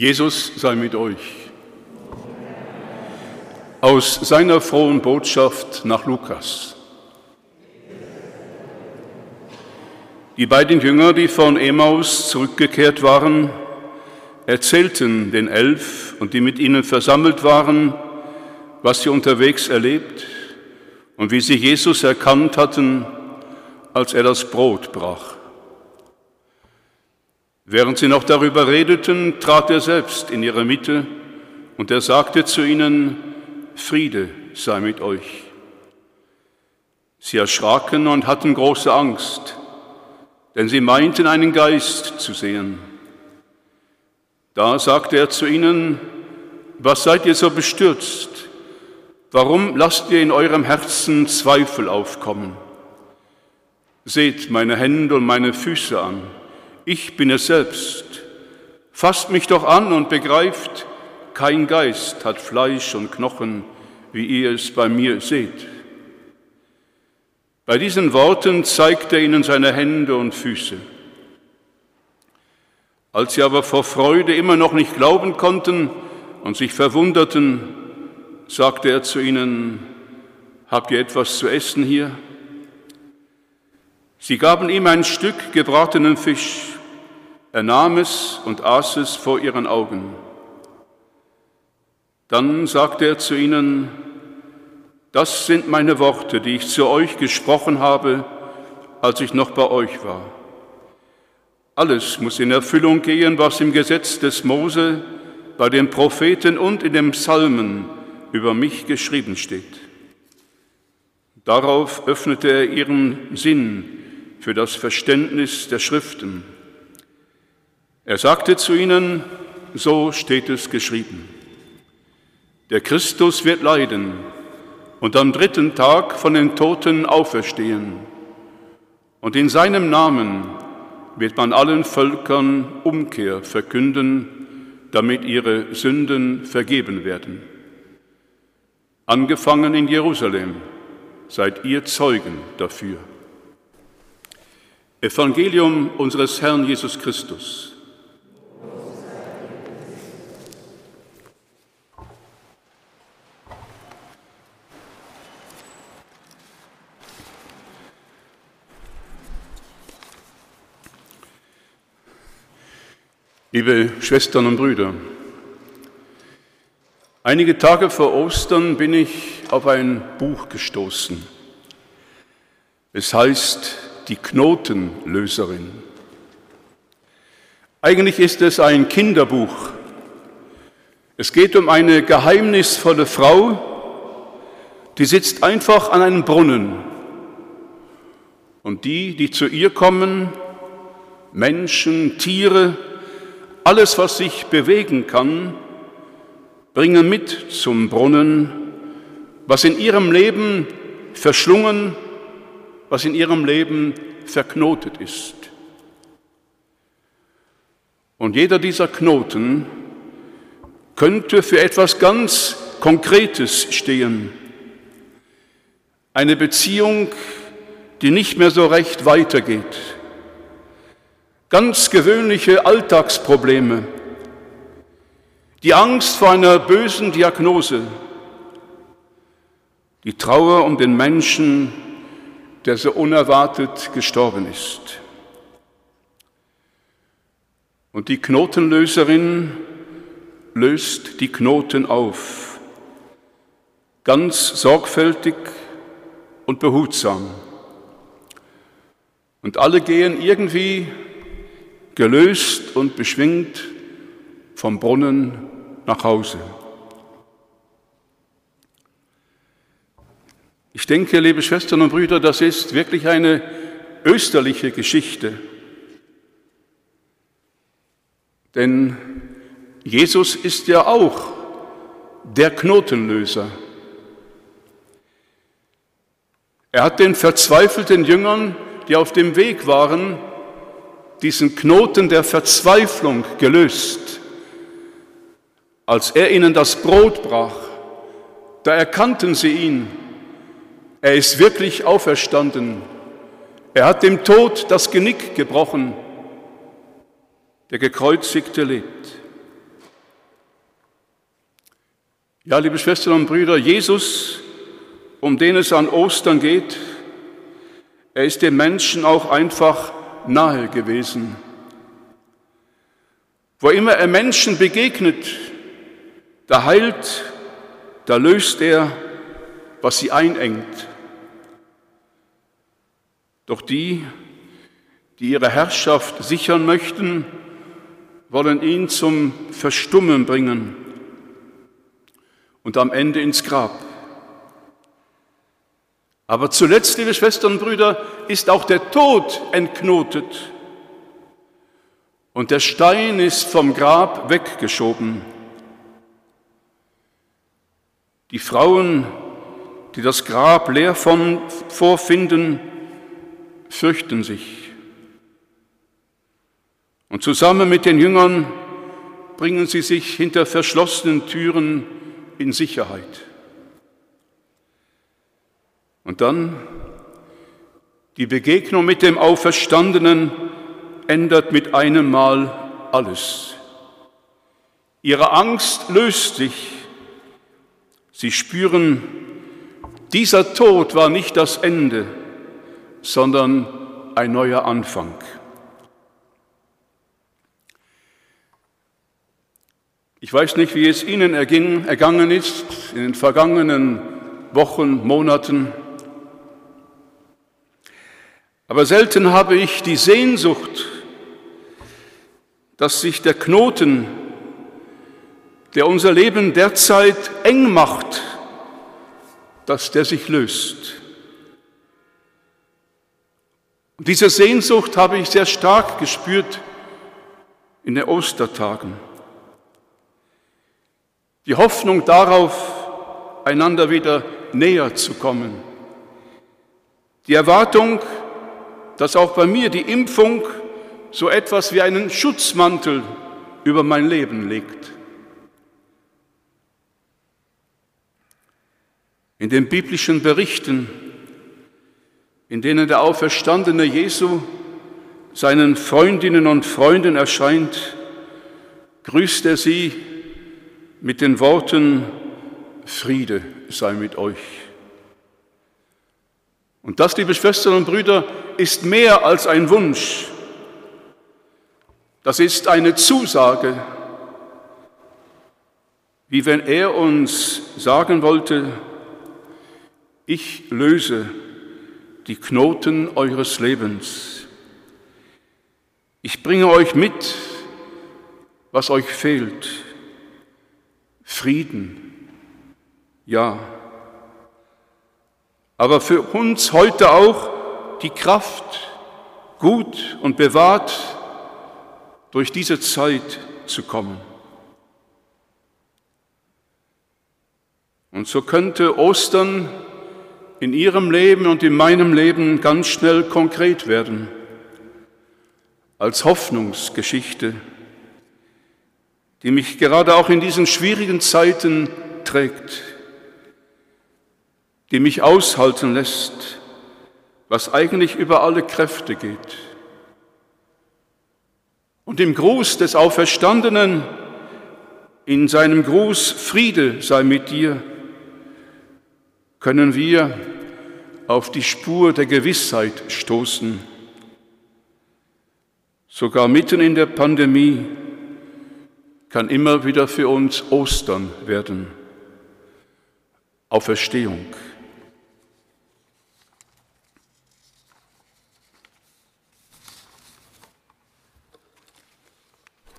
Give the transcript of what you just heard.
Jesus sei mit euch. Aus seiner frohen Botschaft nach Lukas. Die beiden Jünger, die von Emmaus zurückgekehrt waren, erzählten den Elf und die mit ihnen versammelt waren, was sie unterwegs erlebt und wie sie Jesus erkannt hatten, als er das Brot brach. Während sie noch darüber redeten, trat er selbst in ihre Mitte und er sagte zu ihnen, Friede sei mit euch. Sie erschraken und hatten große Angst, denn sie meinten einen Geist zu sehen. Da sagte er zu ihnen, was seid ihr so bestürzt? Warum lasst ihr in eurem Herzen Zweifel aufkommen? Seht meine Hände und meine Füße an ich bin es selbst. Fasst mich doch an und begreift, kein Geist hat Fleisch und Knochen, wie ihr es bei mir seht. Bei diesen Worten zeigt er ihnen seine Hände und Füße. Als sie aber vor Freude immer noch nicht glauben konnten und sich verwunderten, sagte er zu ihnen, habt ihr etwas zu essen hier? Sie gaben ihm ein Stück gebratenen Fisch. Er nahm es und aß es vor ihren Augen. Dann sagte er zu ihnen, das sind meine Worte, die ich zu euch gesprochen habe, als ich noch bei euch war. Alles muss in Erfüllung gehen, was im Gesetz des Mose, bei den Propheten und in den Psalmen über mich geschrieben steht. Darauf öffnete er ihren Sinn für das Verständnis der Schriften. Er sagte zu ihnen, so steht es geschrieben. Der Christus wird leiden und am dritten Tag von den Toten auferstehen. Und in seinem Namen wird man allen Völkern Umkehr verkünden, damit ihre Sünden vergeben werden. Angefangen in Jerusalem seid ihr Zeugen dafür. Evangelium unseres Herrn Jesus Christus. Liebe Schwestern und Brüder, einige Tage vor Ostern bin ich auf ein Buch gestoßen. Es heißt die Knotenlöserin. Eigentlich ist es ein Kinderbuch. Es geht um eine geheimnisvolle Frau, die sitzt einfach an einem Brunnen. Und die, die zu ihr kommen, Menschen, Tiere, alles, was sich bewegen kann, bringen mit zum Brunnen, was in ihrem Leben verschlungen was in ihrem Leben verknotet ist. Und jeder dieser Knoten könnte für etwas ganz Konkretes stehen. Eine Beziehung, die nicht mehr so recht weitergeht. Ganz gewöhnliche Alltagsprobleme. Die Angst vor einer bösen Diagnose. Die Trauer um den Menschen, der so unerwartet gestorben ist. Und die Knotenlöserin löst die Knoten auf, ganz sorgfältig und behutsam. Und alle gehen irgendwie gelöst und beschwingt vom Brunnen nach Hause. Ich denke, liebe Schwestern und Brüder, das ist wirklich eine österliche Geschichte. Denn Jesus ist ja auch der Knotenlöser. Er hat den verzweifelten Jüngern, die auf dem Weg waren, diesen Knoten der Verzweiflung gelöst. Als er ihnen das Brot brach, da erkannten sie ihn er ist wirklich auferstanden. Er hat dem Tod das Genick gebrochen. Der gekreuzigte lebt. Ja, liebe Schwestern und Brüder, Jesus, um den es an Ostern geht, er ist dem Menschen auch einfach nahe gewesen. Wo immer er Menschen begegnet, da heilt, da löst er, was sie einengt. Doch die, die ihre Herrschaft sichern möchten, wollen ihn zum Verstummen bringen und am Ende ins Grab. Aber zuletzt, liebe Schwestern und Brüder, ist auch der Tod entknotet und der Stein ist vom Grab weggeschoben. Die Frauen, die das Grab leer vorfinden, fürchten sich. Und zusammen mit den Jüngern bringen sie sich hinter verschlossenen Türen in Sicherheit. Und dann die Begegnung mit dem Auferstandenen ändert mit einem Mal alles. Ihre Angst löst sich. Sie spüren, dieser Tod war nicht das Ende, sondern ein neuer Anfang. Ich weiß nicht, wie es Ihnen erging, ergangen ist in den vergangenen Wochen, Monaten. Aber selten habe ich die Sehnsucht, dass sich der Knoten, der unser Leben derzeit eng macht, dass der sich löst. Und diese Sehnsucht habe ich sehr stark gespürt in den Ostertagen. Die Hoffnung darauf, einander wieder näher zu kommen. Die Erwartung, dass auch bei mir die Impfung so etwas wie einen Schutzmantel über mein Leben legt. In den biblischen Berichten, in denen der auferstandene Jesu seinen Freundinnen und Freunden erscheint, grüßt er sie mit den Worten, Friede sei mit euch. Und das, liebe Schwestern und Brüder, ist mehr als ein Wunsch. Das ist eine Zusage, wie wenn er uns sagen wollte, ich löse die Knoten eures Lebens. Ich bringe euch mit, was euch fehlt. Frieden, ja. Aber für uns heute auch die Kraft, gut und bewahrt durch diese Zeit zu kommen. Und so könnte Ostern in Ihrem Leben und in meinem Leben ganz schnell konkret werden, als Hoffnungsgeschichte die mich gerade auch in diesen schwierigen Zeiten trägt, die mich aushalten lässt, was eigentlich über alle Kräfte geht. Und im Gruß des Auferstandenen, in seinem Gruß Friede sei mit dir, können wir auf die Spur der Gewissheit stoßen. Sogar mitten in der Pandemie kann immer wieder für uns Ostern werden. Auferstehung.